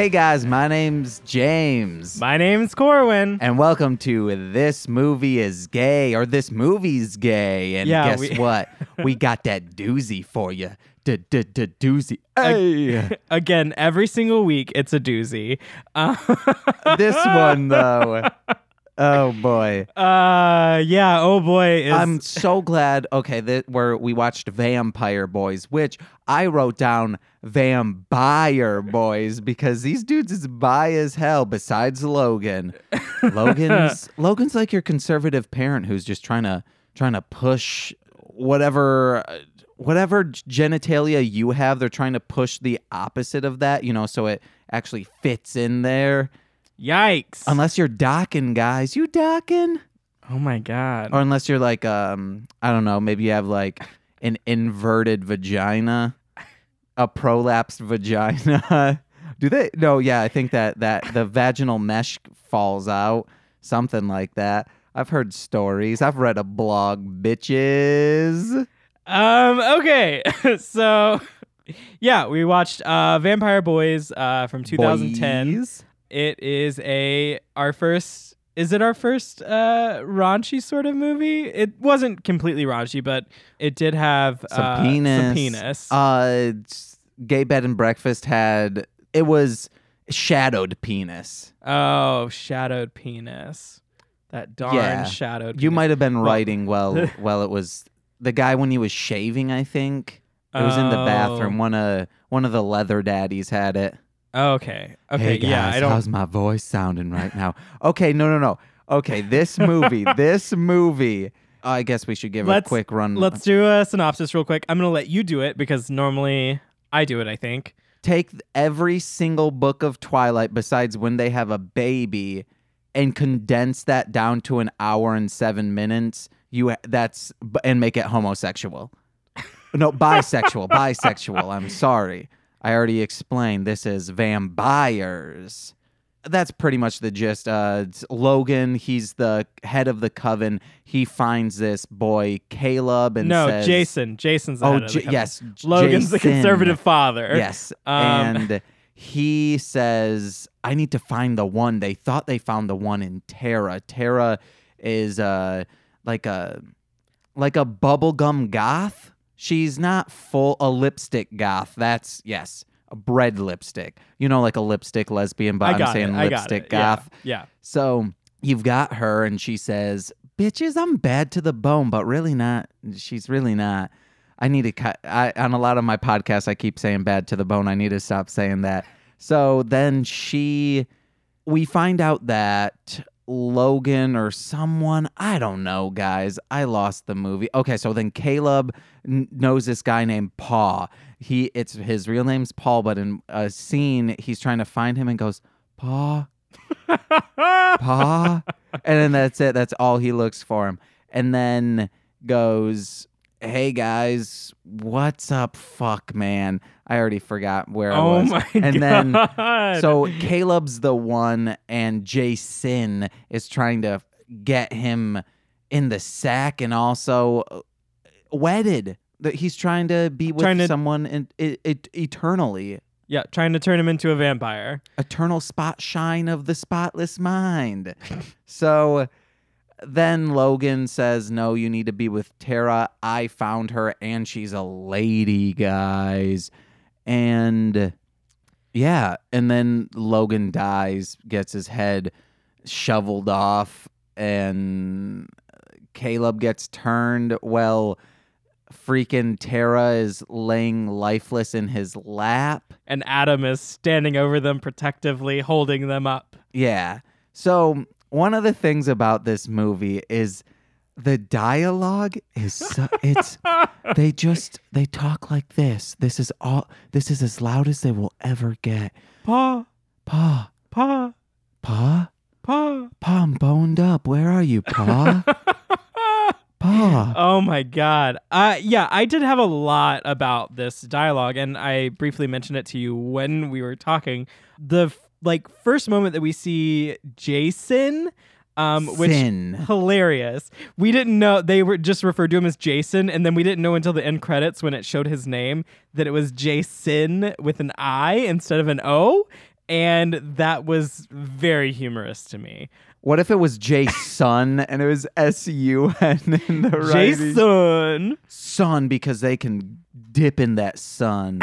Hey guys, my name's James. My name's Corwin. and welcome to This Movie is Gay or This Movie's Gay. And Yeah, guess we- what? we got that doozy for you. Doozy. Hey. Again, every single week it's a doozy. Uh, this one though. Oh boy. uh yeah, oh boy. Is, I'm so glad. Okay, that where we watched Vampire Boys, which I wrote down Vampire Boys because these dudes is bi as hell. Besides Logan, Logan's Logan's like your conservative parent who's just trying to trying to push whatever whatever genitalia you have. They're trying to push the opposite of that, you know, so it actually fits in there. Yikes. Unless you're docking, guys, you docking oh my god. or unless you're like um i don't know maybe you have like an inverted vagina a prolapsed vagina do they no yeah i think that that the vaginal mesh falls out something like that i've heard stories i've read a blog bitches Um okay. so yeah, we watched uh Vampire Boys uh from 2010. Boys. It is a our first is it our first uh raunchy sort of movie? It wasn't completely raunchy, but it did have some uh, penis Some penis. uh gay bed and breakfast had it was shadowed penis oh, shadowed penis. That darn Yeah. shadowed. You might have been writing well while it was the guy when he was shaving, I think. It was in the Oh. bathroom. One of one of the leather daddies had it. Okay. Okay. hey guys, yeah. I don't. how's my voice sounding right now? Okay, no, no, no. Okay, this movie, this movie. I guess we should give Let's- a quick run. Let's do a synopsis real quick. I'm gonna let you do it because normally I do it. I think. take every single book of Twilight besides when they have a baby and condense that down to an hour and 7 minutes. You that's and make it homosexual. No, bisexual, bisexual. I'm sorry. I already explained this is vampires. That's pretty much the gist. Uh, Logan, he's the head of the coven. He finds this boy Caleb and no, says, Jason. Jason's the Oh, head of the J- yes, Logan's the conservative father. Yes. Um, and he says, I need to find the one. They thought they found the one in Terra. Terra is uh like a like a bubblegum goth. She's not full a lipstick goth. That's yes, a bread lipstick. You know, like a lipstick lesbian, but I'm saying it. Lipstick it. Yeah, goth. Yeah. So you've got her, and she says, "Bitches, I'm bad to the bone, but really not. She's really not. I need to cut. I, on a lot of my podcasts, I keep saying bad to the bone. I need to stop saying that. So then she, we find out that Logan or someone, I don't know, guys. I lost the movie. Okay, so then Caleb n- knows this guy named Paw. He, it's his real name's Paul, but in a scene, he's trying to find him and goes, Paw, Pa. and then that's it. That's all he looks for him. And then goes, Hey guys, what's up? Fuck, man. I already forgot where I oh was. my and then, god. so Caleb's the one, and Jason is trying to get him in the sack and also uh, wedded. That He's trying to be with to- someone in, it, it, eternally. yeah, trying to turn him into a vampire. eternal spot shine of the spotless mind. so then Logan says, No, you need to be with Tara. I found her and she's a lady, guys. And yeah, and then Logan dies, gets his head shoveled off, and Caleb gets turned. Well, freaking Tara is laying lifeless in his lap. And Adam is standing over them protectively, holding them up. Yeah. So one of the things about this movie is the dialogue is so, it's they just they talk like this. This is all this is as loud as they will ever get. Pa, Pa, pa, pa, pa. pa, I'm boned up. Where are you, pa? pa. Oh my god. Uh yeah, I did have a lot about this dialogue and I briefly mentioned it to you when we were talking. The like first moment that we see Jason um which Sin. hilarious. We didn't know they were just referred to him as Jason and then we didn't know until the end credits when it showed his name that it was Jason with an I instead of an O and that was very humorous to me. What if it was Jason and it was S U N in the writing? Jason. Sun because they can dip in that sun.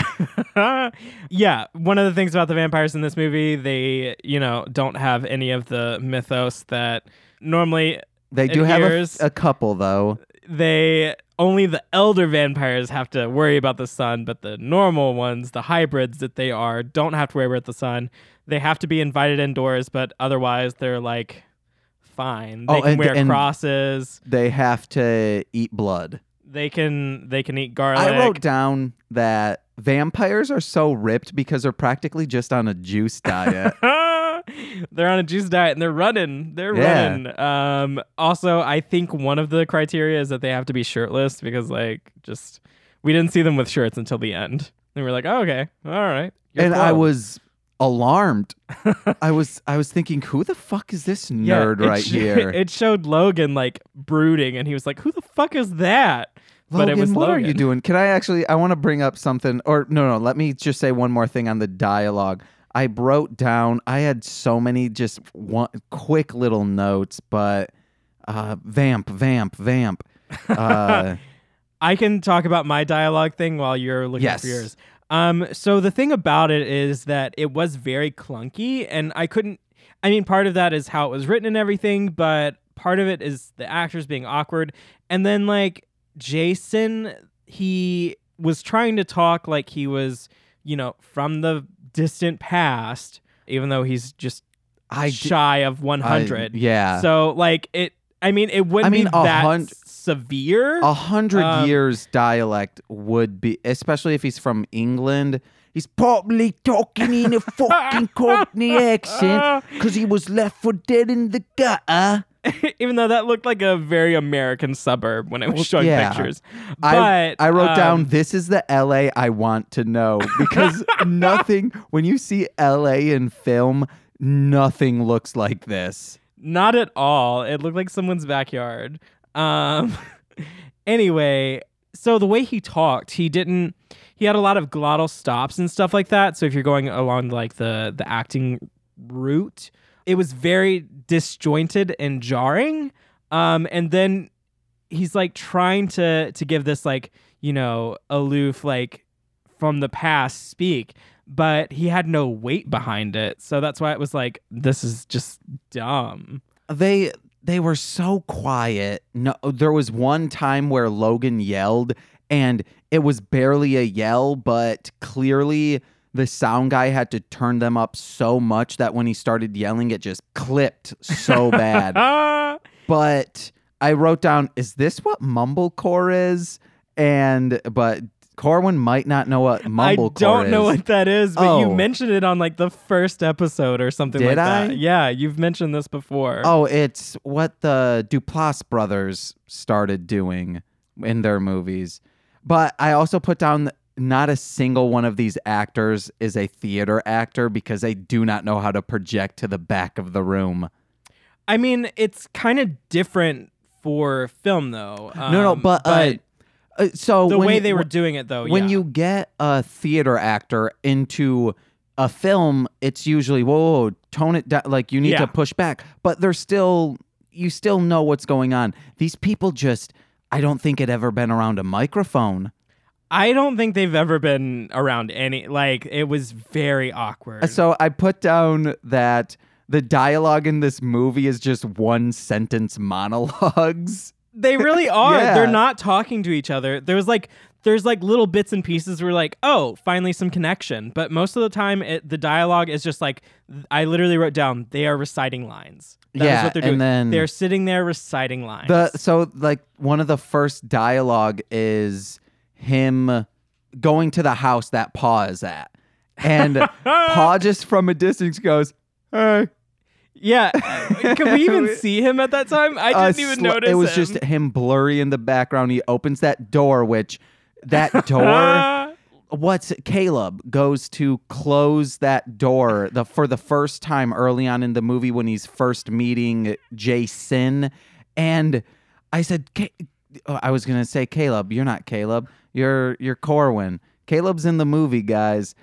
yeah, one of the things about the vampires in this movie, they, you know, don't have any of the mythos that normally They do have a, a couple though. they only the elder vampires have to worry about the sun, but the normal ones, the hybrids that they are, don't have to worry about the sun. They have to be invited indoors, but otherwise they're like fine. They Oh, can and- wear and- crosses. They have to eat blood. They can they can eat garlic. I wrote down that vampires are so ripped because they're practically just on a juice diet. they're on a juice diet and they're running. They're Yeah. running. Um, also, I think one of the criteria is that they have to be shirtless because, like, just we didn't see them with shirts until the end. And we're like, oh, okay, all right. And I was alarmed. I was I was thinking, who the fuck is this nerd it right sh- here? It showed Logan like brooding, and he was like, "Who the fuck is that?" Logan, but it was what are you doing? Can I actually? I want to bring up something. Or no, no. Let me just say one more thing on the dialogue. I wrote down. I had so many just one quick little notes, but uh, vamp, vamp, vamp. Uh, I can talk about my dialogue thing while you're looking Yes. for yours. Um, so the thing about it is that it was very clunky, and I couldn't. I mean, part of that is how it was written and everything, but part of it is the actors being awkward. And then like Jason, he was trying to talk like he was, you know, from the distant past, even though he's just I shy of I- 100. yeah. So like it. I mean, it wouldn't I mean, be that hun- severe. A hundred Um, years dialect would be, especially if he's from England. He's probably talking in a fucking Cockney accent because he was left for dead in the gutter. even though that looked like a very American suburb when it was showing yeah. pictures. I, But I wrote down, um, this is the LA I want to know because nothing, when you see LA in film, nothing looks like this. not at all. It looked like someone's backyard. Um, anyway, so the way he talked, he didn't. He had a lot of glottal stops and stuff like that. So if you're going along like the the acting route, it was very disjointed and jarring. Um, and then he's like trying to to give this like you know aloof like from the past speak but he had no weight behind it so that's why it was like this is just dumb They they were so quiet. No, there was one time where Logan yelled, and it was barely a yell, but clearly the sound guy had to turn them up so much that when he started yelling, it just clipped so bad. But I wrote down, is this what mumblecore is? And but Corwin might not know what mumblecore is. I don't know is. what that is, but you Oh. mentioned it on like the first episode or something Did like I? that. Yeah, you've mentioned this before. Oh, it's what the Duplass brothers started doing in their movies. But I also put down not a single one of these actors is a theater actor because they do not know how to project to the back of the room. I mean, it's kind of different for film though. no, no, Um, but, uh, uh, so the way you- they were doing it though, when yeah. you get a theater actor into a film, it's usually whoa, whoa, tone it down. Like you need Yeah. to push back, but they're still you still know what's going on. These people just, I don't think had ever been around a microphone. I don't think they've ever been around any like it was very awkward. So I put down that the dialogue in this movie is just one sentence monologues. They really are. Yeah. They're not talking to each other. There was like there's like little bits and pieces where like, oh, finally some connection. But most of the time, it, the dialogue is just like I literally wrote down they are reciting lines. That is Yeah, what they're and then- they're sitting there reciting lines. The so like one of the first dialogue is him going to the house that Paw is at, and Paw just from a distance goes, "Hey." Yeah, can we even see him at that time? I Uh, didn't even sl- notice. It was him. just him blurry in the background. He opens that door, which that door. What's Caleb goes to close that door the for the first time early on in the movie when he's first meeting Jason, and I said, oh, I was gonna say Caleb. You're not Caleb. You're you're Corwin. Caleb's in the movie, guys.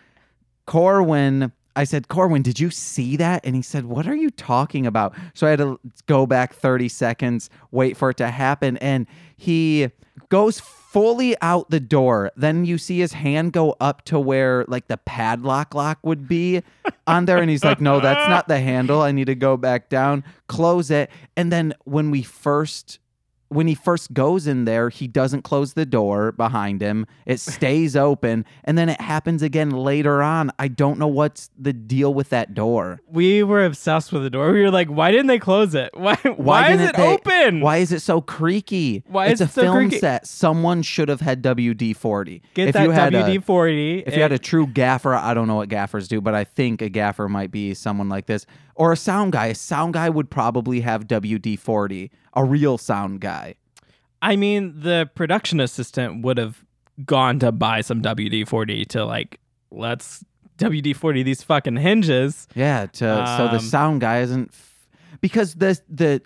Corwin. I said, Corwin, did you see that? And he said, What are you talking about? So I had to go back 30 seconds, wait for it to happen. And he goes fully out the door. Then you see his hand go up to where like the padlock lock would be on there. And he's like, No, that's not the handle. I need to go back down, close it. And then when we first when he first goes in there, he doesn't close the door behind him. It stays open, and then it happens again later on. I don't know what's the deal with that door. We were obsessed with the door. We were like, why didn't they close it? Why? Why, is it they- open? Why is it so creaky? Why it's is a it so film creaky? set. Someone should have had WD forty. Get if that you had WD forty. if you had a true gaffer, I don't know what gaffers do, but I think a gaffer might be someone like this. Or a sound guy. A sound guy would probably have WD 40, a real sound guy. I mean, the production assistant would have gone to buy some WD forty to like, let's WD forty these fucking hinges. Yeah, to, so the Um, sound guy isn't. F- because the, the.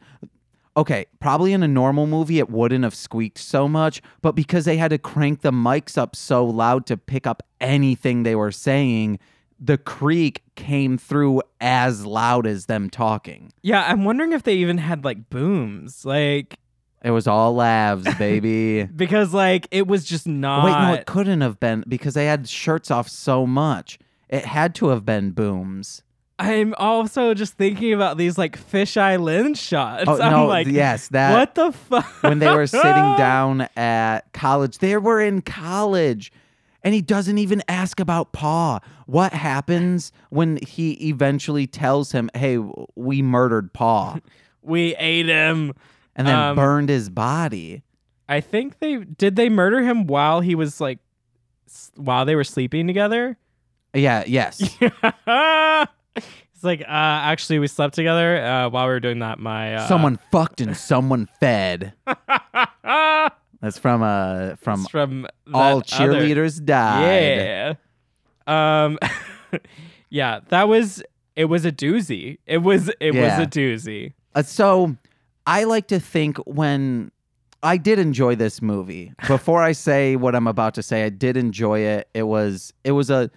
Okay, probably in a normal movie it wouldn't have squeaked so much, but because they had to crank the mics up so loud to pick up anything they were saying, the creak came through as loud as them talking. Yeah, I'm wondering if they even had like booms, like It was all lavs, baby. because like it was just not. Wait, no, it couldn't have been because they had shirts off so much. It had to have been booms. I'm also just thinking about these like fisheye lens shots. Oh I'm no, like, yes, that what the fuck? when they were sitting down at college. They were in college. And he doesn't even ask about Paw. What happens when he eventually tells him, "Hey, we murdered Paw," we ate him. and then Um, burned his body? I think they did. They murder him while he was like, s- while they were sleeping together. Yeah, yes. it's like, uh, actually, we slept together uh, while we were doing that. My uh, someone fucked and someone fed. That's from uh from It's from All that other- Cheerleaders Died. Yeah. Um. yeah, that was. It was a doozy. It was. It Yeah. was a doozy. Uh, so I like to think when I did enjoy this movie. Before I say what I'm about to say, I did enjoy it. It was it was a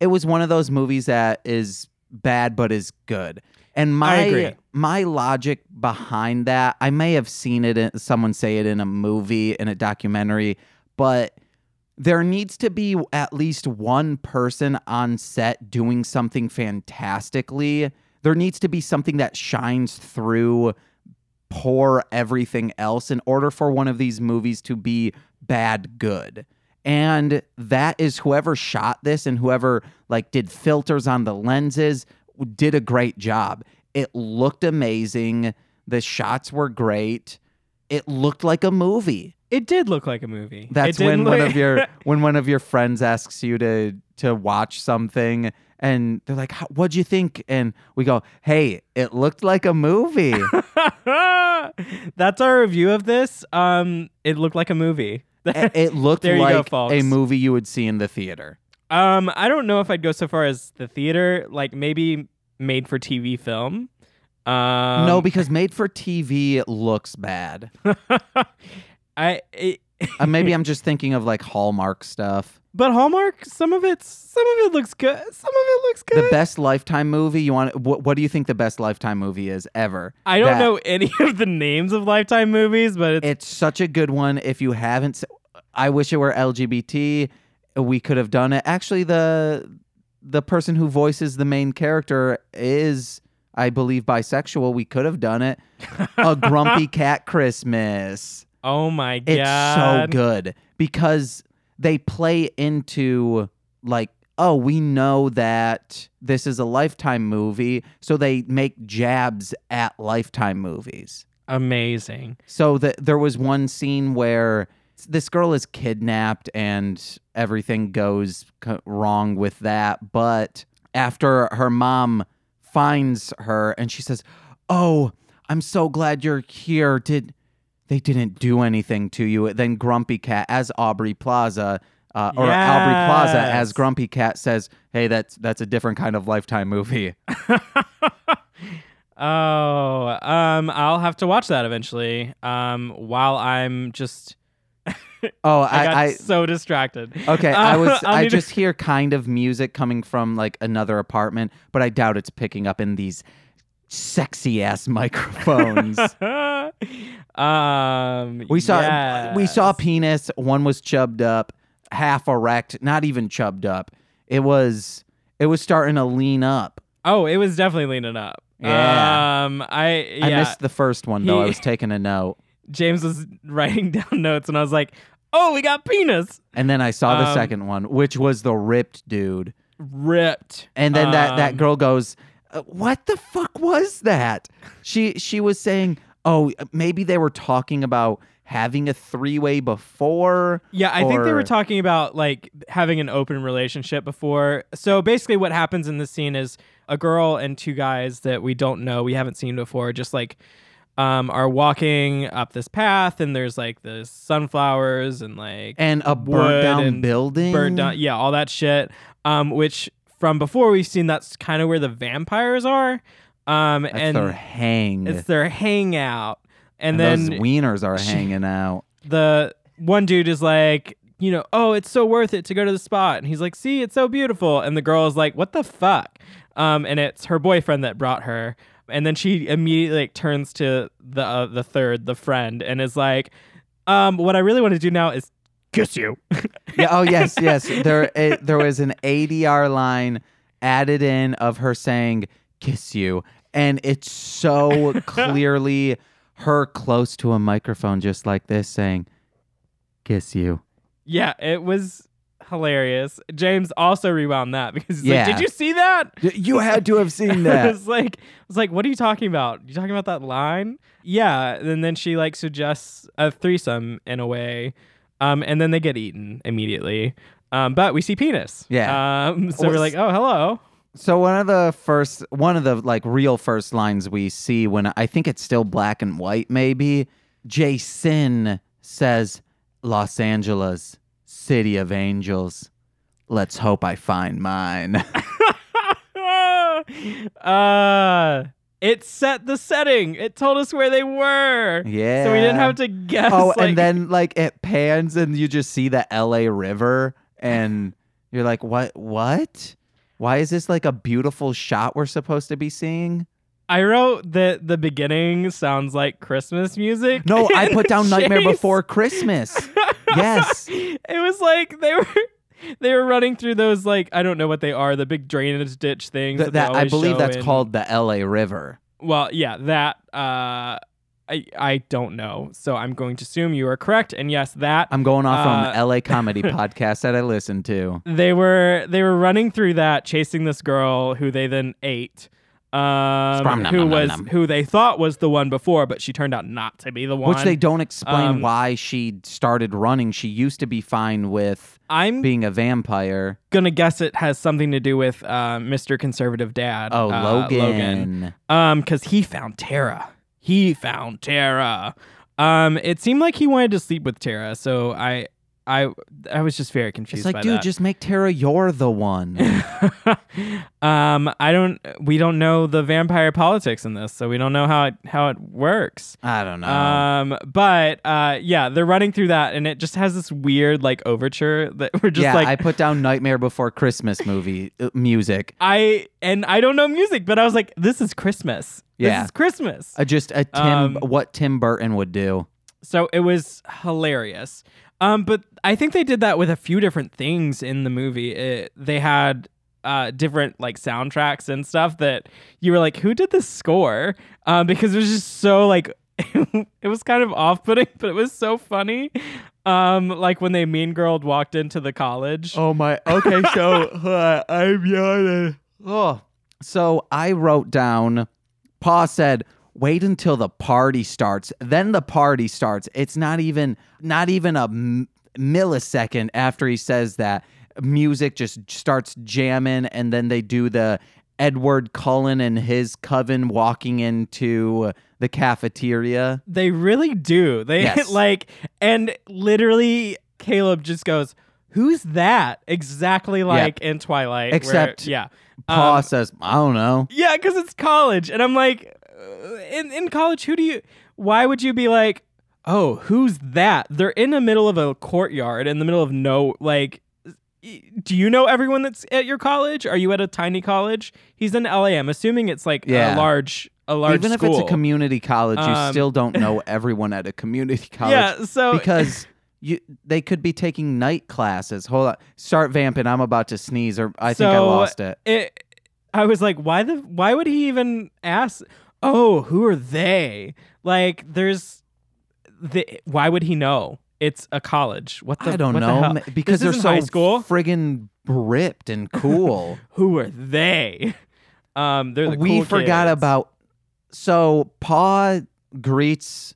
it was one of those movies that is bad but is good. And my agree. my logic behind that, I may have seen it in someone say it in a movie in a documentary, but there needs to be at least one person on set doing something fantastically. There needs to be something that shines through pour everything else in order for one of these movies to be bad good. And that is whoever shot this and whoever like did filters on the lenses did a great job. It looked amazing. The shots were great. It looked like a movie. It did look like a movie. That's when one of your when one of your friends asks you to to watch something and they're like, "What'd you think?" And we go, "Hey, it looked like a movie." That's our review of this. Um, it looked like a movie. it it looked you go, like a movie you would see in the theater. Um, I don't know if I'd go so far as the theater, like maybe made for TV film. Um, no, because made for TV looks bad. I. It, Uh, maybe I'm just thinking of like Hallmark stuff. but Hallmark, some of it, some of it looks good. Some of it looks good. The best Lifetime movie you want? What, what do you think the best Lifetime movie is ever? I don't That- know any of the names of Lifetime movies, but it's It's such a good one. If you haven't, I wish it were LGBT. We could have done it. Actually, the the person who voices the main character is, I believe, bisexual. We could have done it. A Grumpy Cat Christmas. oh my god! It's so good because they play into like, oh, we know that this is a Lifetime movie, so they make jabs at Lifetime movies. amazing. So the, there was one scene where this girl is kidnapped and everything goes wrong with that. But after her mom finds her and she says, "Oh, I'm so glad you're here. Did they didn't do anything to you?" Then Grumpy Cat as Aubrey Plaza. Uh, or Aubrey Plaza as Grumpy Cat says, "Hey, that's that's a different kind of lifetime movie." Oh, um, I'll have to watch that eventually. Um, while I'm just Oh, I got I, I so distracted. okay. I Uh, was. I'll I need to- just hear kind of music coming from like another apartment, but I doubt it's picking up in these sexy ass microphones. um, we saw. We saw penis. One was chubbed up, half erect, not even chubbed up. It was. It was starting to lean up. Oh, it was definitely leaning up. Yeah. Um, I yeah. I missed the first one though. I was taking a note, James was writing down notes, and I was like, "Oh, we got penis and then I saw the Um, second one, which was the ripped dude. ripped." And then that that Um, girl goes, "Uh, "What the fuck was that?" She she was saying, "Oh, maybe they were talking about having a three-way before." Yeah, I think they were talking about like having an open relationship before. So basically, what happens in this scene is a girl and two guys that we don't know, we haven't seen before, just like um, are walking up this path, and there's like the sunflowers and like And a burnt down building. burnt down, yeah, all that shit. Um, which from before we've seen that's kind of where the vampires are. Um, That's and their hang. it's their hangout, and, and then those wieners are hanging out. the one dude is like, you know, oh, it's so worth it to go to the spot, and he's like, see, it's so beautiful, and the girl is like, what the fuck? Um, and it's her boyfriend that brought her, and then she immediately like, turns to the uh, the third, the friend, and is like, um, what I really want to do now is kiss you. Yeah. Oh yes, yes. There it, there was an ADR line added in of her saying "kiss you," and it's so clearly her close to a microphone, just like this, saying "kiss you." yeah, it was hilarious. James also rewound that because he's Yeah. like, did you see that? You had to have seen that. was like, I was like, what are you talking about? You talking about that line? Yeah. And then she like suggests a threesome in a way, um, and then they get eaten immediately. Um, but we see penis. Yeah. Um, so Well, we're like, oh, hello. So one of the first, one of the like real first lines we see when I think it's still black and white, maybe Jason says, "Los Angeles, city of angels. Let's hope I find mine." uh, it set the setting. It told us where they were. yeah. So we didn't have to guess. Oh, like- and then like it pans and you just see the L.A. River, and you're like, "What? What? Why is this like a beautiful shot we're supposed to be seeing?" I wrote that the beginning sounds like Christmas music. No, I put down Nightmare Before Christmas. Yes. it was like they were they were running through those like I don't know what they are the big drainage ditch things. Th- that, that I believe that's in- called the L.A. River. Well, yeah, that uh, I I don't know, so I'm going to assume you are correct. And yes, that I'm going off Uh, on the L.A. comedy podcast that I listened to. they were they were running through that, chasing this girl who they then ate. Um, nom who nom was nom. who they thought was the one before, but she turned out not to be the one. Which they don't explain Um, why she started running. She used to be fine with I'm being a vampire. gonna guess it has something to do with uh, Mr. Conservative Dad. Oh, uh, Logan. Um, because he found Tara. He found Tara. Um, it seemed like he wanted to sleep with Tara, so I, I, I was just very confused. It's like, dude, that. just make Tara you're the one. um, I don't. We don't know the vampire politics in this, so we don't know how it how it works. I don't know. Um, but uh, yeah, they're running through that, and it just has this weird like overture that we're just yeah, like I put down Nightmare Before Christmas movie uh, music. I and I don't know music, but I was like, this is Christmas. Yeah. This is Christmas. Uh, just a Tim, Um, what Tim Burton would do. So it was hilarious. Um, but I think they did that with a few different things in the movie. It, they had uh, different like soundtracks and stuff that you were like, who did this score? Um, because it was just so like it was kind of off-putting, but it was so funny. Um, like when they mean girl walked into the college. Oh my. Okay, so uh, I'm yawning. Oh, so I wrote down. Pa said, "Wait until the party starts. Then the party starts. It's not even not even a m- millisecond after he says that. Music just starts jamming, and then they do the." Edward Cullen and his coven walking into the cafeteria. They really do. They Yes. like, and literally, Caleb just goes, "Who's that?" Exactly like in Twilight. where- Except yeah, Pa Um, says, "I don't know." yeah, because it's college, and I'm like, in in college, who do you? Why would you be like? oh, who's that? They're in the middle of a courtyard in the middle of no like do you know everyone that's at your college? Are you at a tiny college? He's in LA. I'm assuming it's like Yeah. a large a large Even if school. it's a community college, you Um, still don't know everyone at a community college. Yeah, so because you they could be taking night classes. Hold on, start vamping. I'm about to sneeze, or I think I lost it. it I was like, why the why would he even ask oh, who are they? Like there's the why would he know? It's a college. What the I don't what the know hell? ma- because This they're so high school. friggin' ripped and cool. Who are they? Um they're the we cool forgot kids. about. So Pa greets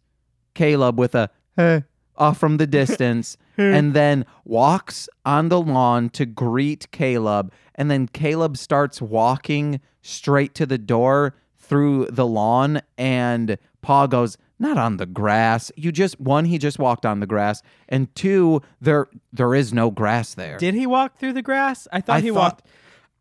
Caleb with a hey off from the distance, and then walks on the lawn to greet Caleb, and then Caleb starts walking straight to the door through the lawn, and Pa goes. Not on the grass. You just one, he just walked on the grass, and two, there there is no grass there. Did he walk through the grass? I thought I he thought- walked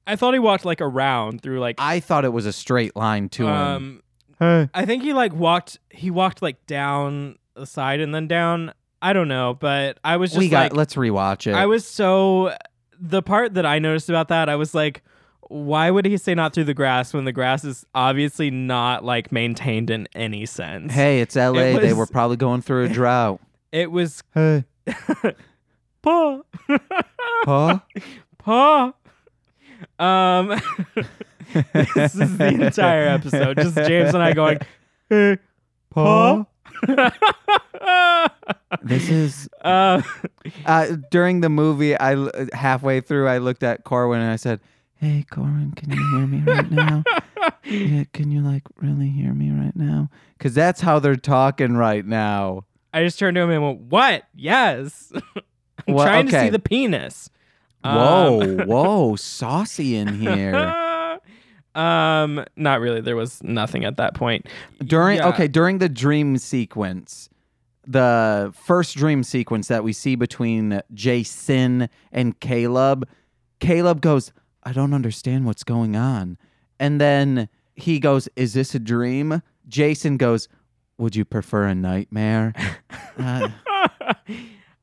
I thought he walked like around through like I thought it was a straight line to him. um Hey. I think he like walked he walked like down the side and then down. I don't know, but I was just we got. like let's rewatch it. I was so the part that I noticed about that, I was like, why would he say not through the grass when the grass is obviously not like maintained in any sense? hey, it's L.A. they was- were probably going through a drought. It was hey, paw. huh? paw. Um this is the entire episode. Just James and I going, hey, paw. This is uh, uh, during the movie. I halfway through, I looked at Corwin and I said, "Hey, Corwin, can you hear me right now? yeah, can you like really hear me right now? Because that's how they're talking right now." I just turned to him and went, "What? Yes." I'm Well, trying to see the penis. Whoa, Um, whoa, saucy in here. um, not really. There was nothing at that point. During Yeah. okay, during the dream sequence, the first dream sequence that we see between Jason and Caleb, Caleb goes, "I don't understand what's going on." And then he goes, "Is this a dream?" Jason goes, "Would you prefer a nightmare?" Uh,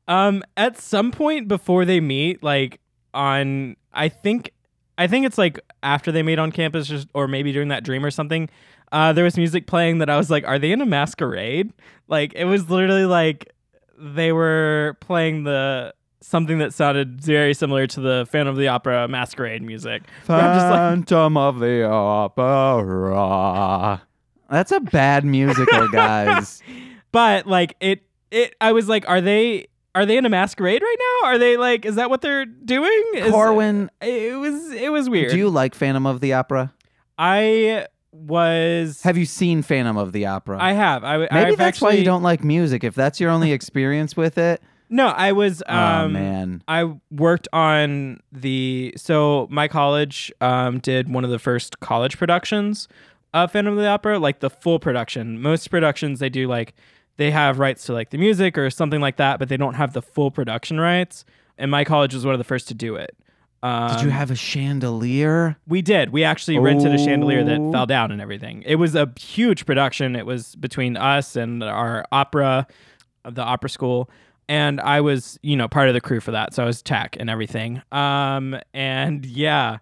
um, at some point before they meet, like on, I think, I think it's like after they meet on campus, just, or maybe during that dream or something. Uh, there was music playing that I was like, "Are they in a masquerade?" Like it was literally like they were playing the something that sounded very similar to the Phantom of the Opera masquerade music. Where like, Phantom of the Opera. That's a bad musical, guys. but like it it i was like are they are they in a masquerade right now are they like is that what they're doing Is- Corwin, it was it was weird do you like Phantom of the Opera? i was Have you seen Phantom of the Opera? i have i Maybe I've that's why you don't like music. If that's your only experience with it, no i was um oh man, I worked on the so my college um, did one of the first college productions of Phantom of the Opera, like the full production. Most productions they do like they have rights to like the music or something like that, but they don't have the full production rights. And my college was one of the first to do it. Um, did you have a chandelier? we did. We actually rented a chandelier that Oh. fell down and everything. It was a huge production. It was between us and our opera, the opera school. And I was, you know, part of the crew for that. So I was tech and everything. Um, and yeah,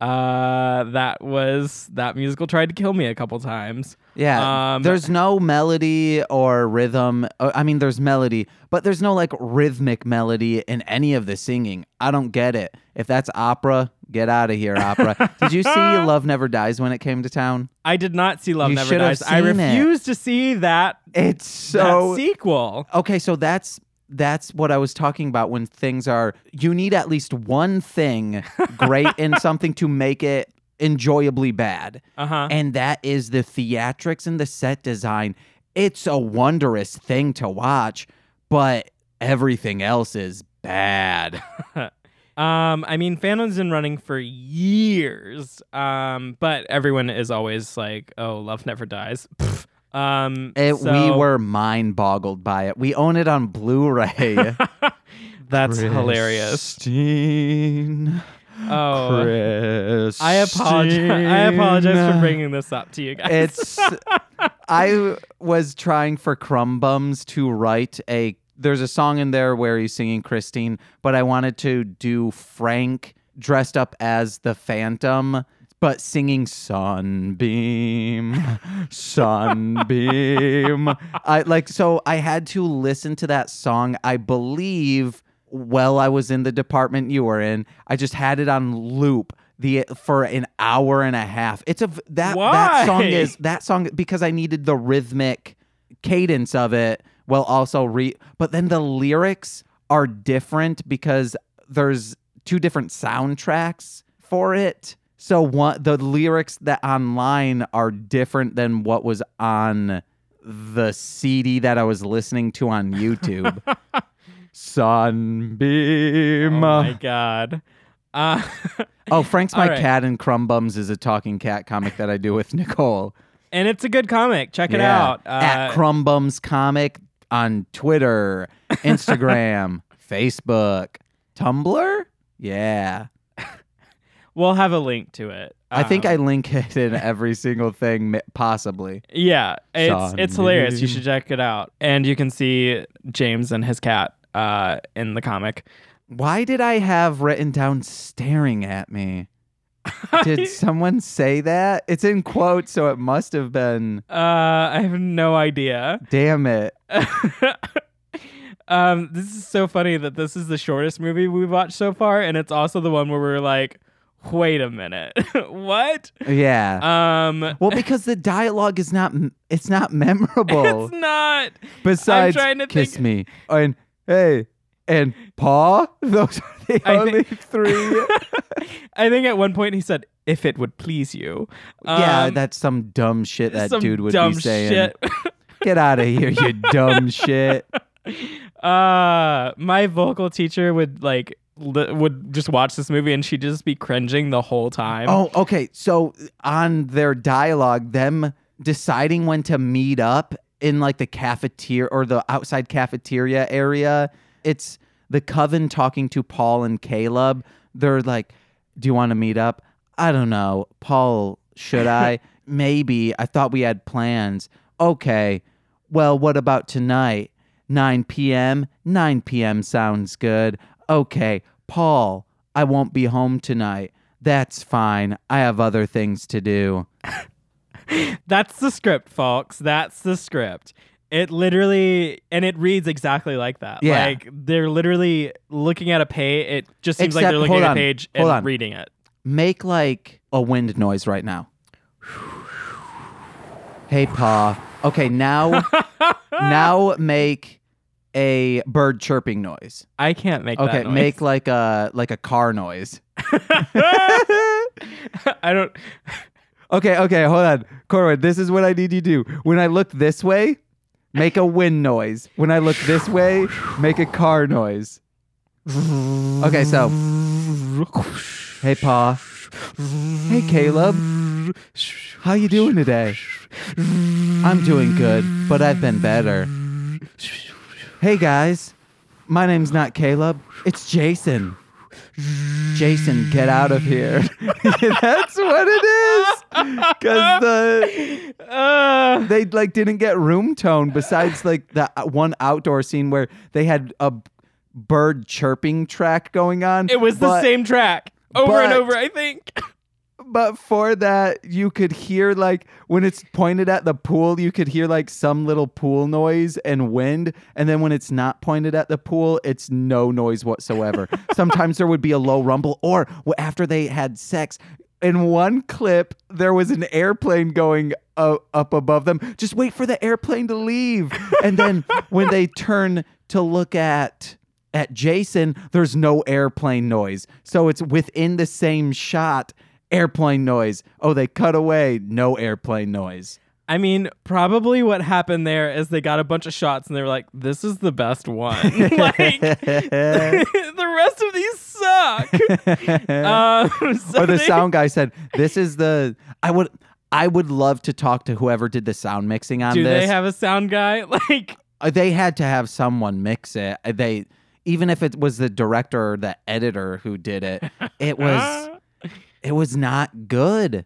uh, that was that musical tried to kill me a couple times. Yeah, Um, there's no melody or rhythm. uh, I mean, there's melody, but there's no like rhythmic melody in any of the singing. I don't get it. If that's opera, get out of here, opera. Did you see Love Never Dies when it came to town? I did not see Love You Never Dies. I it. refused to see that, It's so that sequel. Okay, so that's that's what I was talking about when things are you need at least one thing great in something to make it enjoyably bad. Uh huh. And that is the theatrics and the set design. It's a wondrous thing to watch, but everything else is bad. Um, I mean, Phantom's been running for years. Um, but everyone is always like, "Oh, love never dies." Pfft. Um, It, we were mind boggled by it. We own it on Blu ray. That's hilarious. Christine, Oh, Chris. I apologize. I apologize for bringing this up to you guys. It's. I was trying for Crumb Bums to write a. There's a song in there where he's singing Christine, but I wanted to do Frank dressed up as the Phantom, but singing Sunbeam, Sunbeam. I like so I had to listen to that song. I believe while I was in the department you were in. I just had it on loop the for an hour and a half. It's a that that song is that song because I needed the rhythmic cadence of it while also re but then the lyrics are different because there's two different soundtracks for it. So one the lyrics that online are different than what was on the CD that I was listening to on YouTube. Sunbeam. oh my god. Uh, Oh, Frank's my right. cat and Crumbums is a talking cat comic that I do with Nicole. and it's a good comic. Check it Yeah. out. Uh, At Crumbums Comic on Twitter, Instagram, Facebook, Tumblr. Yeah. We'll have a link to it. I think Um, I link it in every single thing, mi- possibly. Yeah, it's it's hilarious. You should check it out, and you can see James and his cat uh, in the comic. Why did I have written down staring at me? Did someone say that? It's in quotes, so it must have been. Uh, I have no idea. Damn it. um, this is so funny that this is the shortest movie we've watched so far, and it's also the one where we're like, "Wait a minute, what?" Yeah. Um, well, because the dialogue is not it's not memorable. it's not. Besides trying to kiss think- me and hey and paw. Those are the I only think- three. I think at one point he said, "If it would please you." yeah, Um, that's some dumb shit that dude would be saying. shit. Get out of here, you dumb shit. uh my vocal teacher would like li- would just watch this movie and she'd just be cringing the whole time. Oh, okay. So on their dialogue, them deciding when to meet up in like the cafeteria or the outside cafeteria area, it's the coven talking to Paul and Caleb. They're like, Do you want to meet up? I don't know. Paul, should I? Maybe. I thought we had plans. Okay. Well, what about tonight? 9 p.m. 9 p.m. sounds good. Okay. Paul, I won't be home tonight. That's fine. I have other things to do. That's the script, folks. That's the script. It literally and it reads exactly like that. Yeah. Like they're literally looking at a page. It just seems like they're looking at a page and on. reading it. Make like a wind noise right now. Hey, Pa. Okay, now, now make a bird chirping noise. I can't make Okay, that noise. make like a like a car noise. I don't Okay, okay, hold on. Corwin, this is what I need you to do. When I look this way, make a wind noise. When I look this way, make a car noise. Okay, so Hey Pa. Hey Caleb. How you doing today? I'm doing good, but I've been better. Hey guys. My name's not Caleb. It's Jason. Jason, get out of here. That's what it is. Cuz the uh, they like didn't get room tone besides like the one outdoor scene where they had a bird chirping track going on. it was the same track over and over, I think. But for that, you could hear like when it's pointed at the pool, you could hear like some little pool noise and wind. And then when it's not pointed at the pool, it's no noise whatsoever. Sometimes there would be a low rumble, or after they had sex. In one clip, there was an airplane going uh, up above them. Just wait for the airplane to leave. And then when they turn to look at at Jason, there's no airplane noise. So it's within the same shot, airplane noise. Oh, they cut away, no airplane noise. I mean, probably what happened there is they got a bunch of shots and they were like, "This is the best one." like the rest of these suck. um, so or the they- sound guy said, "This is the I would I would love to talk to whoever did the sound mixing on Do this. they have a sound guy? Like, Uh, they had to have someone mix it. Uh, They even if it was the director or the editor who did it, it was it was not good.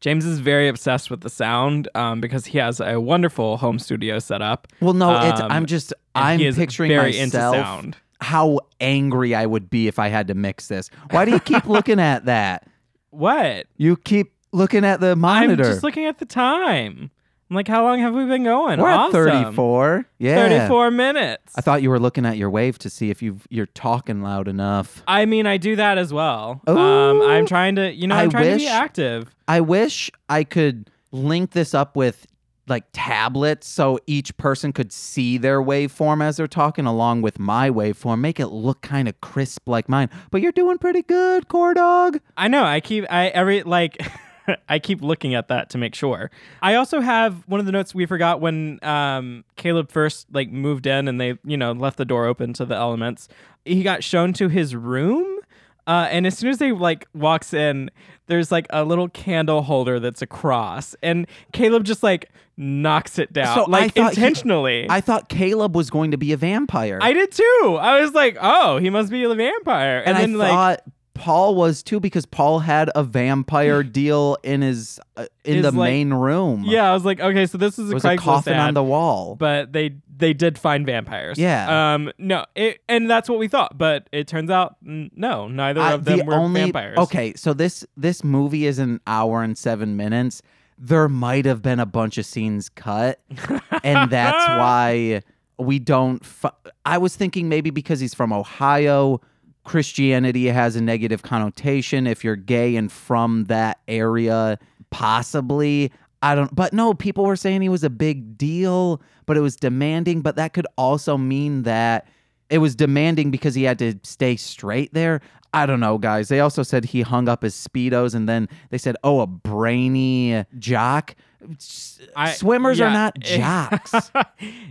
James is very obsessed with the sound um, because he has a wonderful home studio set up. Well, no, it's Um, I'm just I'm picturing very myself how angry I would be if I had to mix this. Why do you keep looking at that? What? You keep looking at the monitor. I'm just looking at the time. I'm like, how long have we been going? We're awesome. at 34. Yeah. 34 minutes. I thought you were looking at your wave to see if you you're talking loud enough. I mean, I do that as well. Um, I'm trying to, you know, I'm I trying to be active. I wish I could link this up with like tablets so each person could see their waveform as they're talking along with my waveform make it look kind of crisp like mine but you're doing pretty good core dog I know. I keep I every like I keep looking at that to make sure. I also have one of the notes we forgot when um Caleb first like moved in and they, you know, left the door open to the elements. He got shown to his room. Uh, and as soon as they like walks in, there's like a little candle holder that's a cross, and Caleb just like knocks it down, So I like thought he- intentionally. i thought caleb was going to be a vampire I did too. I was like, oh, he must be a vampire. and, And, then i like thought paul was too because paul had a vampire deal in his uh, in the like- main room yeah, I was like, okay, so this is a there was a Craigslist coffin on the wall but they they did find vampires. Yeah. Um. No. It and that's what we thought, but it turns out n- no, neither I- of them the were only vampires. okay so this this movie is an hour and seven minutes there might have been a bunch of scenes cut and that's why we don't fu- i was thinking maybe because he's from ohio christianity has a negative connotation if you're gay and from that area possibly i don't but no people were saying he was a big deal but it was demanding but that could also mean that it was demanding because he had to stay straight there. I don't know, guys. They also said he hung up his speedos, and then they said, "Oh, a brainy jock." S- I- Swimmers are not jocks.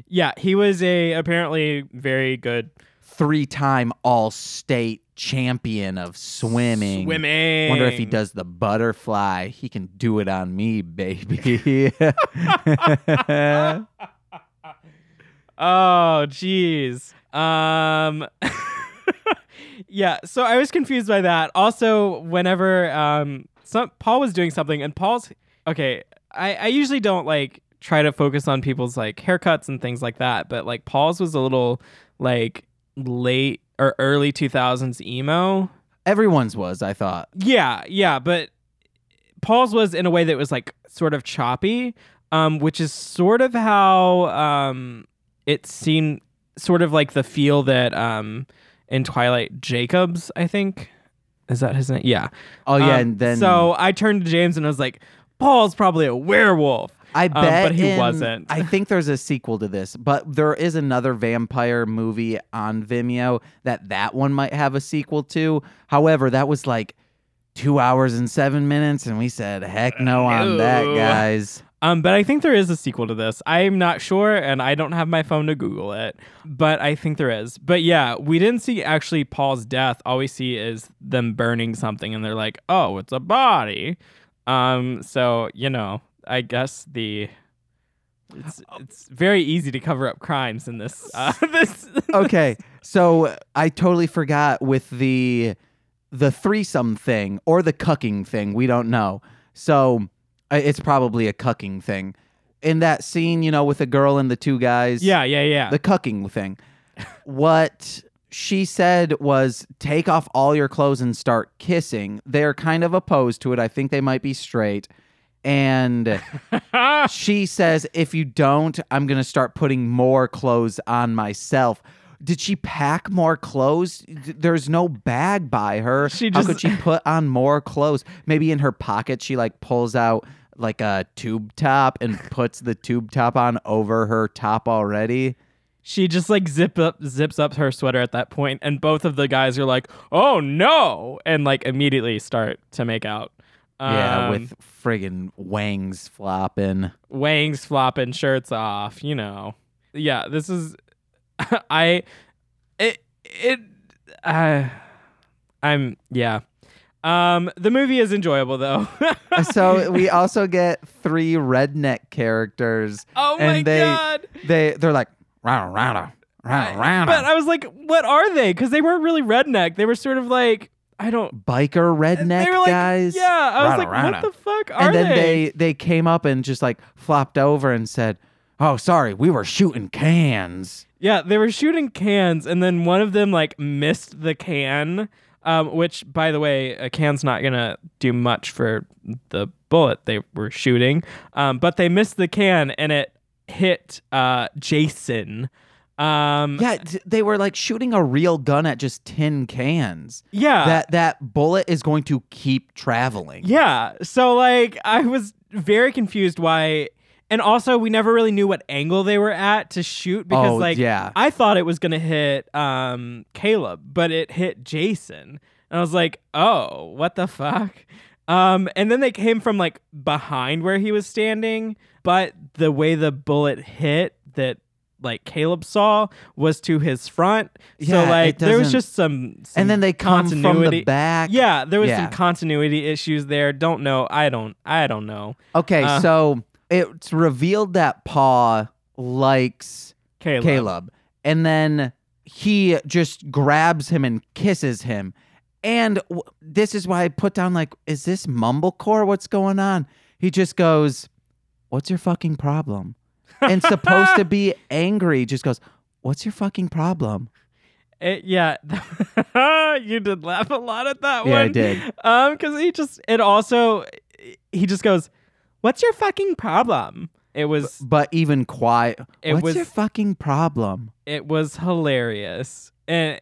yeah, he was a apparently very good Three-time All-State champion of swimming. swimming. Wonder if he does the butterfly. He can do it on me, baby. Oh, jeez. Um. yeah. So I was confused by that. Also, whenever um, some Paul was doing something, and Paul's okay. I I usually don't like try to focus on people's like haircuts and things like that, but like Paul's was a little like late or early two thousands emo. Everyone's was, I thought. Yeah, yeah, but Paul's was in a way that was like sort of choppy, um, which is sort of how um, it seemed, sort of like the feel that um, in Twilight Jacobs, I think. Is that his name? Yeah. Oh yeah, Um, and then so I turned to James and I was like, Paul's probably a werewolf. I Um, bet, but he in- wasn't. I think there's a sequel to this, but there is another vampire movie on Vimeo that that one might have a sequel to. However, that was like two hours and seven minutes, and we said heck no on that, guys. Um, but I think there is a sequel to this. I'm not sure, and I don't have my phone to Google it, but I think there is. But yeah, we didn't see actually Paul's death. All we see is them burning something, and they're like, "Oh, it's a body." Um, so you know, I guess the it's it's very easy to cover up crimes in this. Uh, this Okay, so I totally forgot with the the threesome thing or the cucking thing. We don't know. So uh, it's probably a cucking thing. In that scene, you know, with the girl and the two guys. yeah, yeah, yeah. the cucking thing. what she said was take off all your clothes and start kissing. They're kind of opposed to it. I think they might be straight. And she says, if you don't, I'm going to start putting more clothes on myself. Did she pack more clothes? There's no bag by her. She How could she put on more clothes? Maybe in her pocket, she like pulls out like a tube top and puts the tube top on over her top already. she just like zip up zips up her sweater at that point and both of the guys are like oh no and like immediately start to make out yeah, Um, with friggin' wangs flopping. wangs flopping shirts off you know yeah this is i it it uh, i'm yeah um the movie is enjoyable though so we also get three redneck characters. oh my they- god They they're like rah rah Rah, I- but. I was like, what are they? Because they weren't really redneck. They were sort of like I don't. biker redneck like, guys. Yeah, I was like, what the fuck are and then they? they they came up and just like flopped over and said, "Oh, sorry, we were shooting cans." Yeah, they were shooting cans, and then one of them like missed the can. Um, which, by the way, a can's not gonna do much for the bullet they were shooting. Um, but they missed the can, and it hit uh Jason. Um, Yeah, they were like shooting a real gun at just tin cans. yeah, that that bullet is going to keep traveling. Yeah. So like I was very confused why and also we never really knew what angle they were at to shoot because Oh, like yeah. I thought it was going to hit um Caleb, but it hit Jason. And I was like, "Oh, what the fuck?" Um and then they came from like behind where he was standing, but the way the bullet hit that like Caleb saw was to his front. Yeah, so like there was just some, some and then they come from the back. yeah, there was Yeah. some continuity issues there. Don't know. I don't. I don't know. Okay, Uh, so it's revealed that Paul likes Caleb. Caleb. And then he just grabs him and kisses him. And w- this is why I put down like, is this mumblecore? What's going on? He just goes, "What's your fucking problem?" And supposed to be angry, just goes, "What's your fucking problem?" It- yeah, you did laugh a lot at that Yeah, one. I did. Um, because he just it also he just goes, "What's your fucking problem?" It was But even quiet, It what's was- your fucking problem? it was hilarious. And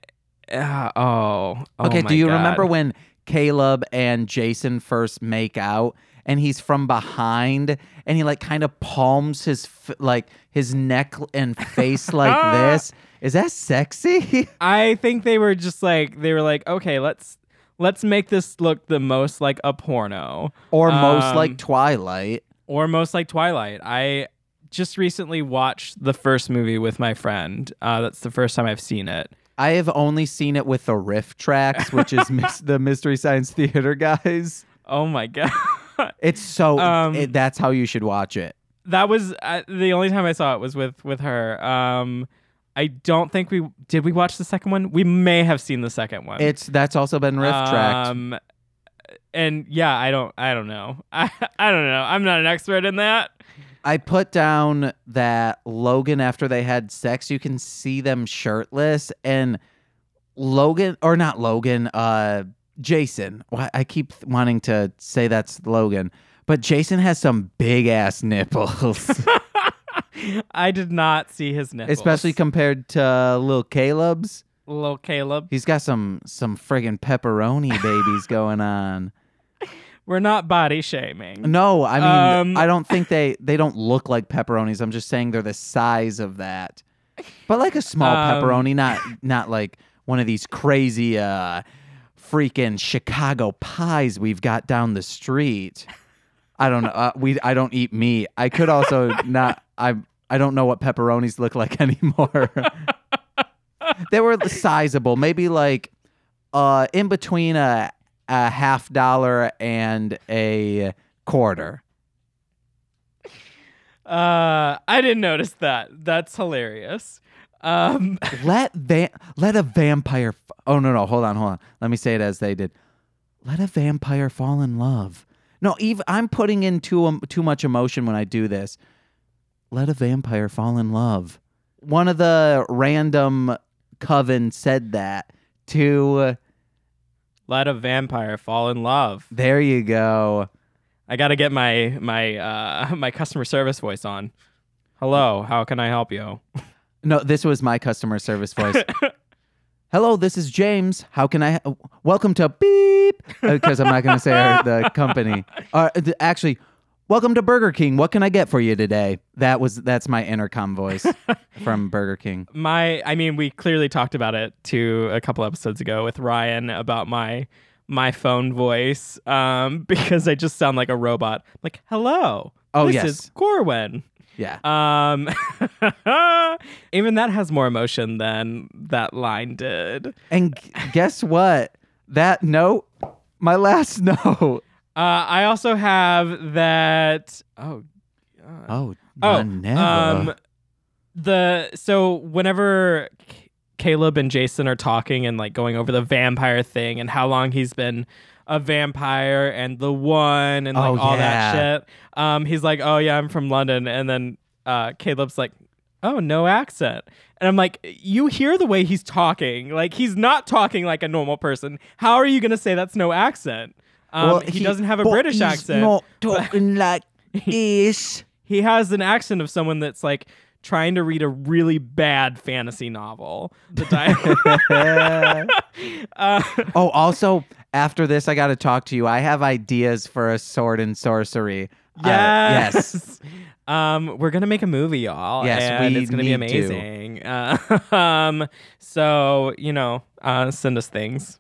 uh, oh, oh Okay, do you God. remember when Caleb and Jason first make out and he's from behind and he like kind of palms his f- like his neck and face like this? Is that sexy? I think they were just like they were like, okay, let's let's make this look the most like a porno. or most Um, like Twilight? or most like Twilight. I just recently watched the first movie with my friend. Uh, that's the first time I've seen it. I have only seen it with the RiffTrax, which is mis- the Mystery Science Theater guys. Oh my god, It's so Um, it, that's how you should watch it. that was uh, the only time I saw it was with with her. Um, I don't think we did. We watch the second one. We may have seen the second one. It's that's also been riff tracked. Um, and yeah, I don't. I don't know. I I don't know. I'm not an expert in that. I put down that Logan after they had sex, you can see them shirtless and Logan or not Logan, uh Jason. Why I keep wanting to say that's Logan, but Jason has some big ass nipples, I did not see his nipples, especially compared to little Caleb's. little Caleb. He's got some some friggin' pepperoni babies going on. We're not body shaming. No, I mean Um, I don't think they they don't look like pepperonis. I'm just saying they're the size of that. But like a small Um, pepperoni, not not like one of these crazy uh freaking Chicago pies we've got down the street. I don't know. Uh, we I don't eat meat. I could also not I I don't know what pepperonis look like anymore. they were sizable, maybe like uh in between a a half dollar and a quarter. Uh, I didn't notice that. That's hilarious. Um, Let va- let a vampire. F- oh no no hold on hold on. Let me say it as they did. Let a vampire fall in love. No, even I'm putting in too um, too much emotion when I do this. Let a vampire fall in love. One of the random coven said that to. let a vampire fall in love. There you go. I got to get my my uh my customer service voice on. Hello, how can I help you? No, this was my customer service voice. Hello, this is James. How can I? Welcome to Beep because I'm not going to say our, the company. Uh, th- actually, welcome to Burger King. What can I get for you today? That was that's my intercom voice from Burger King. My I mean, we clearly talked about it to a couple episodes ago with Ryan about my my phone voice um because I just sound like a robot. Like, "Hello. Oh, this yes. is Corwin." Yeah. Um even that has more emotion than that line did. And g- guess what? That note, my last note. Uh, I also have that. Oh, God. Oh, oh, um, the so whenever C- Caleb and Jason are talking and like going over the vampire thing and how long he's been a vampire and the one and like Oh, all yeah. that shit. Um, he's like, "Oh yeah, I'm from London," and then uh, Caleb's like, "Oh, no accent," and I'm like, "You hear the way he's talking? Like he's not talking like a normal person. How are you gonna say that's no accent?" Um, he, doesn't have a British he's accent. Not talking like this. he has an accent of someone that's like trying to read a really bad fantasy novel. The di- uh, oh, also after this, I got to talk to you. I have ideas for a sword and sorcery. Uh, yes. yes. Um, we're gonna make a movie, y'all. Yes, and we it's gonna be need to. amazing. Uh, um, so you know, uh, send us things,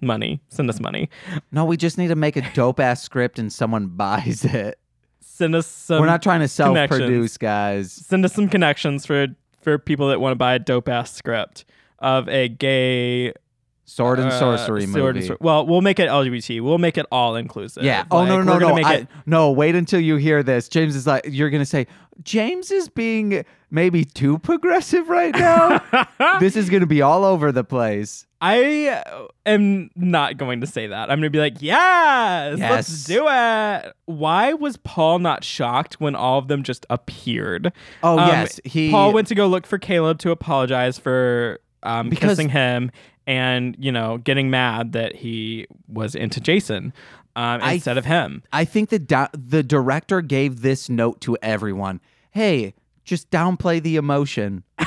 money. Send us money. No, we just need to make a dope ass script and someone buys it. Send us some. We're not trying to self produce, guys. send us some connections for for people that want to buy a dope ass script of a gay Sword and uh, sorcery sword and movie. sor- well, we'll make it LGBT. We'll make it all inclusive. Yeah. Oh no Like, no no no. make I, it- no. Wait until you hear this. James is like you're gonna say James is being maybe too progressive right now. this is gonna be all over the place. I am not going to say that. I'm going to be like, yes, Yes. let's do it. Why was Paul not shocked when all of them just appeared? Oh Um, yes, he. Paul went to go look for Caleb to apologize for um, Because- kissing him and, you know, getting mad that he was into Jason um, instead of him. I think the do- the director gave this note to everyone. Hey, just downplay the emotion.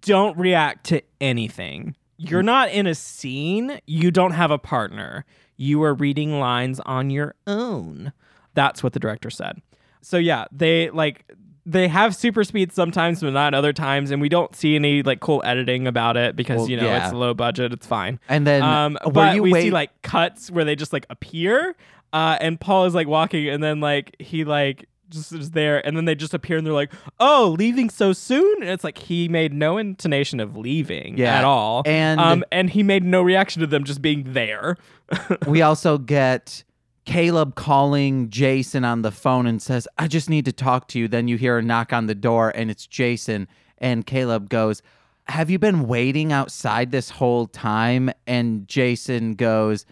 Don't react to anything. You're not in a scene. You don't have a partner. You are reading lines on your own. That's what the director said. So yeah, they like they have super speed sometimes, but not other times, and we don't see any like cool editing about it because Well, you know yeah. it's low budget. It's fine. and then Um, but you we wait- see like cuts where they just like appear, uh, and Paul is like walking, and then like he like just is there, and then they just appear, and they're like, "Oh, leaving so soon?" And it's like he made no intonation of leaving Yeah, at all, and- um, and he made no reaction to them just being there. we also get Caleb calling Jason on the phone and says, I just need to talk to you. Then you hear a knock on the door and it's Jason. And Caleb goes, Have you been waiting outside this whole time? And Jason goes,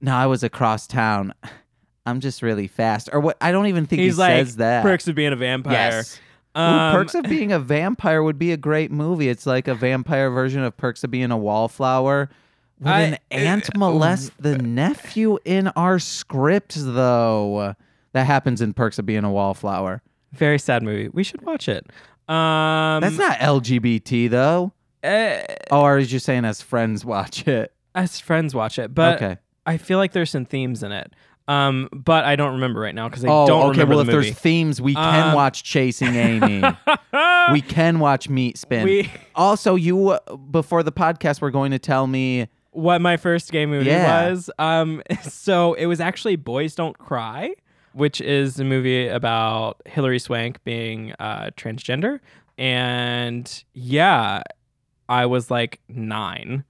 No, I was across town. I'm just really fast. Or what? I don't even think He's he like says that. perks of being a vampire. Yes. Ooh, Um, Perks of Being a Vampire would be a great movie. It's like a vampire version of Perks of Being a Wallflower. Would I- an aunt molest the nephew in our script, though? That happens in Perks of Being a Wallflower. very sad movie. We should watch it. Um, That's not LGBT, though. eh, Oh, or are you saying as friends watch it? as friends watch it, but okay. I feel like there's some themes in it. Um, but I don't remember right now because I Oh, don't remember. Oh, okay. Well, if the movie. there's themes, we can Um, watch Chasing Amy. we can watch Meat Spin. We- also, you uh, before the podcast were going to tell me. What my first gay movie Yeah. was. Um, so it was actually Boys Don't Cry, which is a movie about Hilary Swank being uh, transgender. And yeah, I was like nine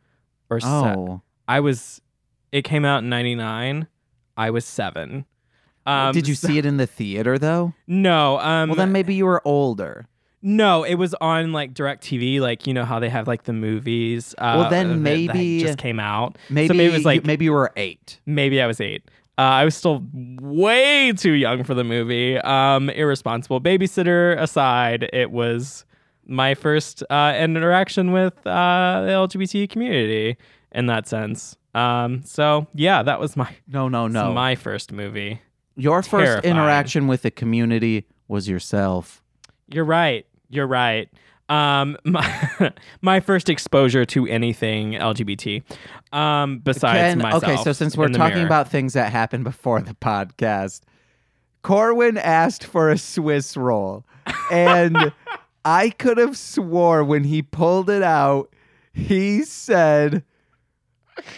or Oh, I was. It came out in '99. I was seven. Um, did you so- see it in the theater though? No. Um, Well, then maybe you were older. No, it was on like DirecTV, like you know how they have like the movies. Uh, Well, then maybe- just came out. Maybe so maybe it was you- like maybe you were eight. maybe I was eight. Uh, I was still way too young for the movie. Um, irresponsible babysitter aside, it was my first uh, interaction with uh, the LGBT community in that sense. Um, so yeah, that was my No, no, no. my first movie. Your first interaction with the community was yourself. You're right. You're right. Um, my my first exposure to anything LGBT, um, besides Ken, myself. okay, so since we're talking mirror. about things that happened before the podcast, Corwin asked for a Swiss roll. And I could have swore when he pulled it out, he said,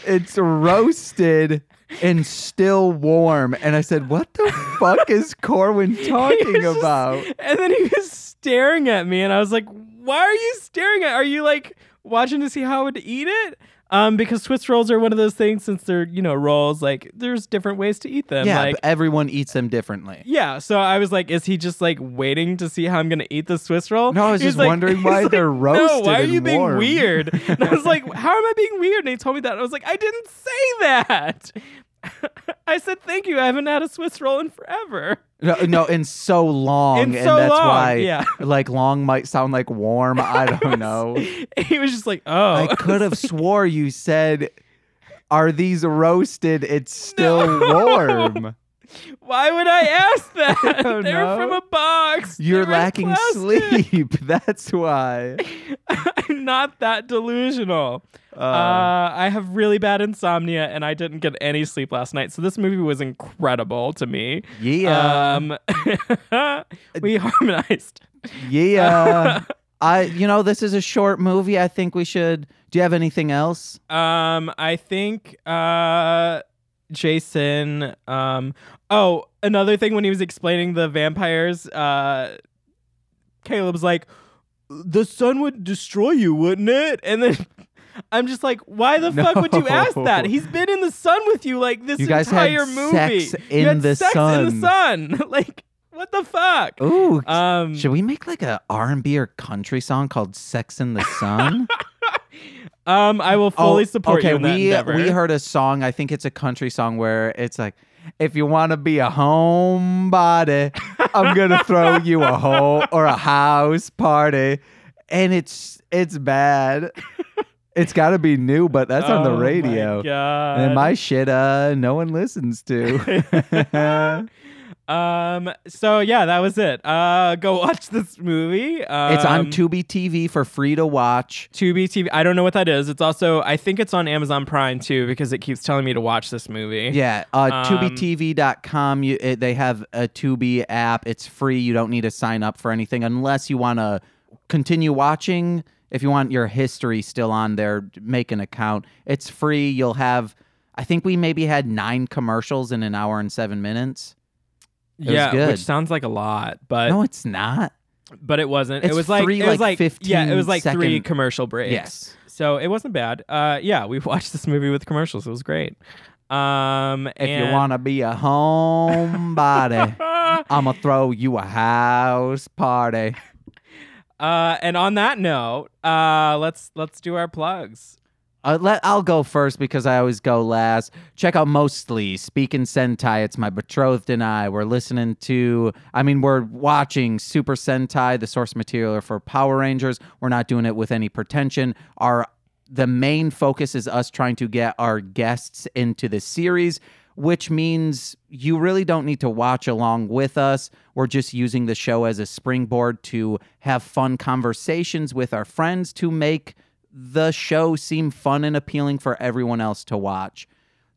It's roasted and still warm. And I said, What the fuck is Corwin talking was just- about? and then he was staring at me, and I was like, "Why are you staring at? Are you like watching to see how I would eat it?" Um, because Swiss rolls are one of those things since they're, you know, rolls, like there's different ways to eat them. yeah, like everyone eats them differently. yeah, so I was like, is he just like waiting to see how I'm gonna eat the Swiss roll? No, I was He's just like- wondering why like, they're No, roasted why are you being warm." weird? And I was like, how am I being weird? And he told me that. I was like, I didn't say that. I said thank you. I haven't had a Swiss roll in forever. No, no, in so long, In and so that's long, why, yeah. like long might sound like warm. I don't know. He was just like, oh, I could have swore you said, "Are these roasted? It's still No. warm." Why would I ask that? don't They're know. from a box. You're They're lacking sleep. That's why. I'm not that delusional. Uh, Uh, I have really bad insomnia and I didn't get any sleep last night. So this movie was incredible to me. yeah, Um, we harmonized. yeah. I, you know, this is a short movie. I think we should. Do you have anything else? Um, I think uh, Jason. Um, oh, another thing when he was explaining the vampires, uh, Caleb's like, "The sun would destroy you, wouldn't it?" And then. I'm just like, why the fuck would you ask that? He's been in the sun with you like this You guys had entire movie. sex You in had the sex in the sun. like, what the fuck? Ooh, Um, should we make like a R&B or country song called "Sex in the Sun"? um, I will fully support Oh, okay, you that we we heard a song. I think it's a country song where it's like, "If you want to be a homebody, I'm gonna throw you a hole or a house party," and it's it's bad. it's got to be new, but that's on the Oh my radio. God. And my shit, uh, no one listens to. Um. So yeah, that was it. Uh, go watch this movie. Um, it's on Tubi TV for free to watch. Tubi TV. I don't know what that is. It's also I think it's on Amazon Prime too because it keeps telling me to watch this movie. Yeah, uh, Um, TubiTV.com. You, it, they have a Tubi app. It's free. You don't need to sign up for anything unless you want to continue watching. If you want your history still on there, make an account. It's free. You'll have. I think we maybe had nine commercials in an hour and seven minutes. It yeah, good. which sounds like a lot, but No, it's not. but it wasn't. It's it was like three, it was like, like yeah, it was like three commercial breaks. Yes. So it wasn't bad. Uh, yeah, we watched this movie with commercials. It was great. Um, If you want to be a homebody. I'm gonna throw you a house party. Uh, and on that note, uh, let's let's do our plugs. Uh, let I'll go first because I always go last. Check out mostly Speaking Sentai. It's my betrothed and I. We're listening to. I mean, we're watching Super Sentai, the source material for Power Rangers. We're not doing it with any pretension. Our the main focus is us trying to get our guests into the series, which means you really don't need to watch along with us. We're just using the show as a springboard to have fun conversations with our friends to make the show seem fun and appealing for everyone else to watch.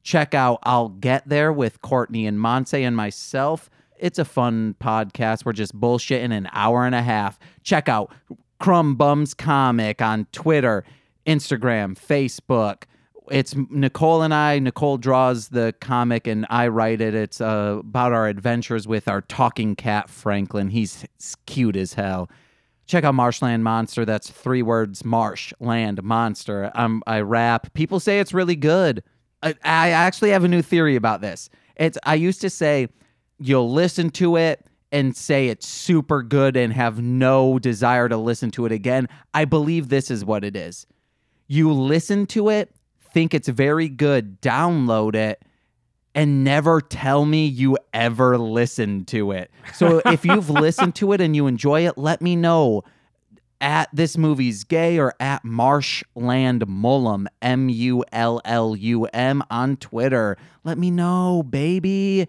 Check out I'll Get There with Courtney and Monse and myself. It's a fun podcast. We're just bullshitting an hour and a half. Check out Crumb Bums Comic on Twitter, Instagram, Facebook. It's Nicole and I. Nicole draws the comic and I write it. It's uh, about our adventures with our talking cat, Franklin. He's cute as hell check out Marshland Monster. That's three words: Marshland Monster. I rap. People say it's really good. I, I actually have a new theory about this. It's I used to say you'll listen to it and say it's super good and have no desire to listen to it again. I believe this is what it is. You listen to it, think it's very good, download it, and never tell me you ever listened to it. So if you've listened to it and you enjoy it, let me know at this movie's gay or at Marshland Mullum M U L L U M on Twitter. Let me know, baby.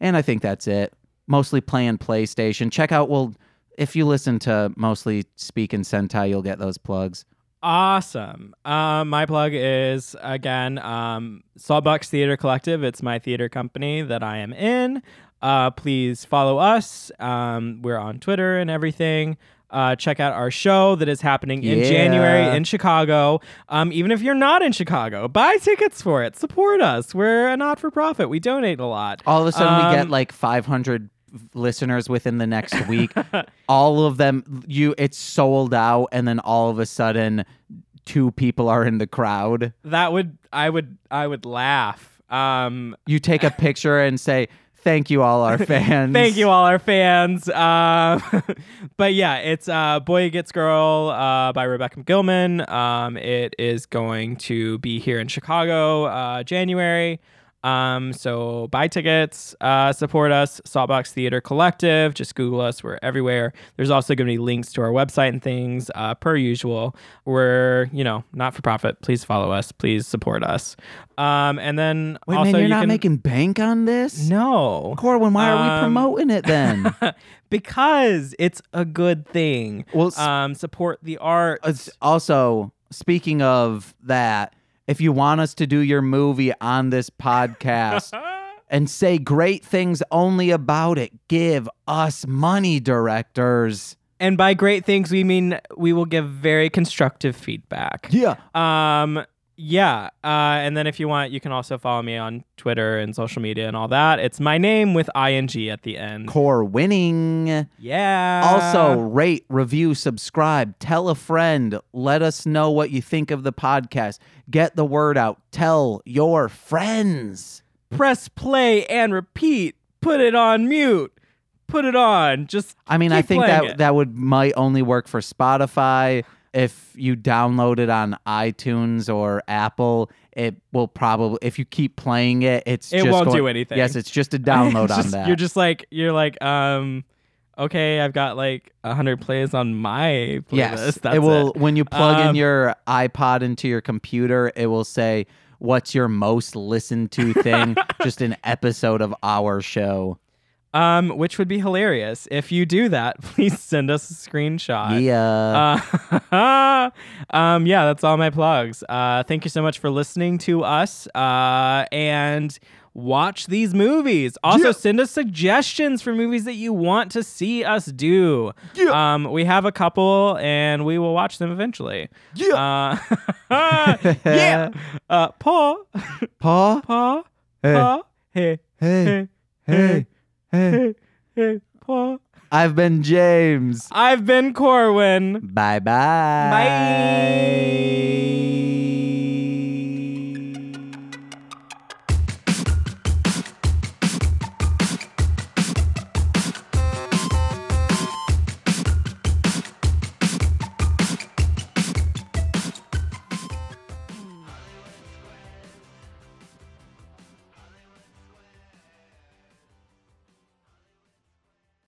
And I think that's it. Mostly playing PlayStation. Check out well if you listen to mostly Speak and Sentai, you'll get those plugs. Awesome. Um, my plug is again um, Saltbox Theater Collective. It's my theater company that I am in. Uh, please follow us. Um, we're on Twitter and everything. Uh, check out our show that is happening in Yeah. January in Chicago. Um, even if you're not in Chicago, buy tickets for it. Support us. We're a not for profit. We donate a lot. All of a sudden, we get Um, like 500 listeners within the next week. all of them, you, it's sold out, and then all of a sudden, two people are in the crowd. That would I would I would laugh. Um, You take a picture and say, "Thank you, all our fans." Thank you, all our fans. Uh, but yeah, it's uh, Boy Gets Girl uh, by Rebecca Gilman. Um, it is going to be here in Chicago, uh, January. Um, so buy tickets, uh, support us, Saltbox Theater Collective. Just Google us. We're everywhere. There's also going to be links to our website and things, uh, per usual. We're, you know, not for profit. Please follow us. Please support us. Um, and then Wait, also man, you're you not can- making bank on this? no. Corwin, why are we Um, promoting it then? because it's a good thing. well, Um, support the art. It's also speaking of that, if you want us to do your movie on this podcast and say great things only about it, give us money, directors. and by great things, we mean we will give very constructive feedback. Yeah. Um, yeah. Uh, and then if you want, you can also follow me on Twitter and social media and all that. It's my name with ing at the end. Core winning. Yeah. Also, rate, review, subscribe, tell a friend. Let us know what you think of the podcast. Get the word out. Tell your friends. press play and repeat. Put it on mute. Put it on. Just I mean, I think that it. that would might only work for Spotify. If you download it on iTunes or Apple, it will probably. If you keep playing it, it's It just won't going- do anything. Yes, it's just a download It's on that. You're just like you're like um okay, I've got like a hundred plays on my playlist. yes, That's it will. When you plug in Um, your iPod into your computer, it will say, "What's your most listened to thing?" just an episode of our show. Um, which would be hilarious if you do that. Please send us a screenshot. yeah. Uh, um, yeah, that's all my plugs. Uh, thank you so much for listening to us. Uh, and watch these movies. Also, Yeah. send us suggestions for movies that you want to see us do. Yeah. Um, we have a couple, and we will watch them eventually. yeah. Uh, yeah. Uh, Paul. Paw. Paul. Hey. Hey. Hey. Hey. Hey. Hey. Hey. Hey. Paul. I've been James. I've been Corwin. Bye bye. Bye.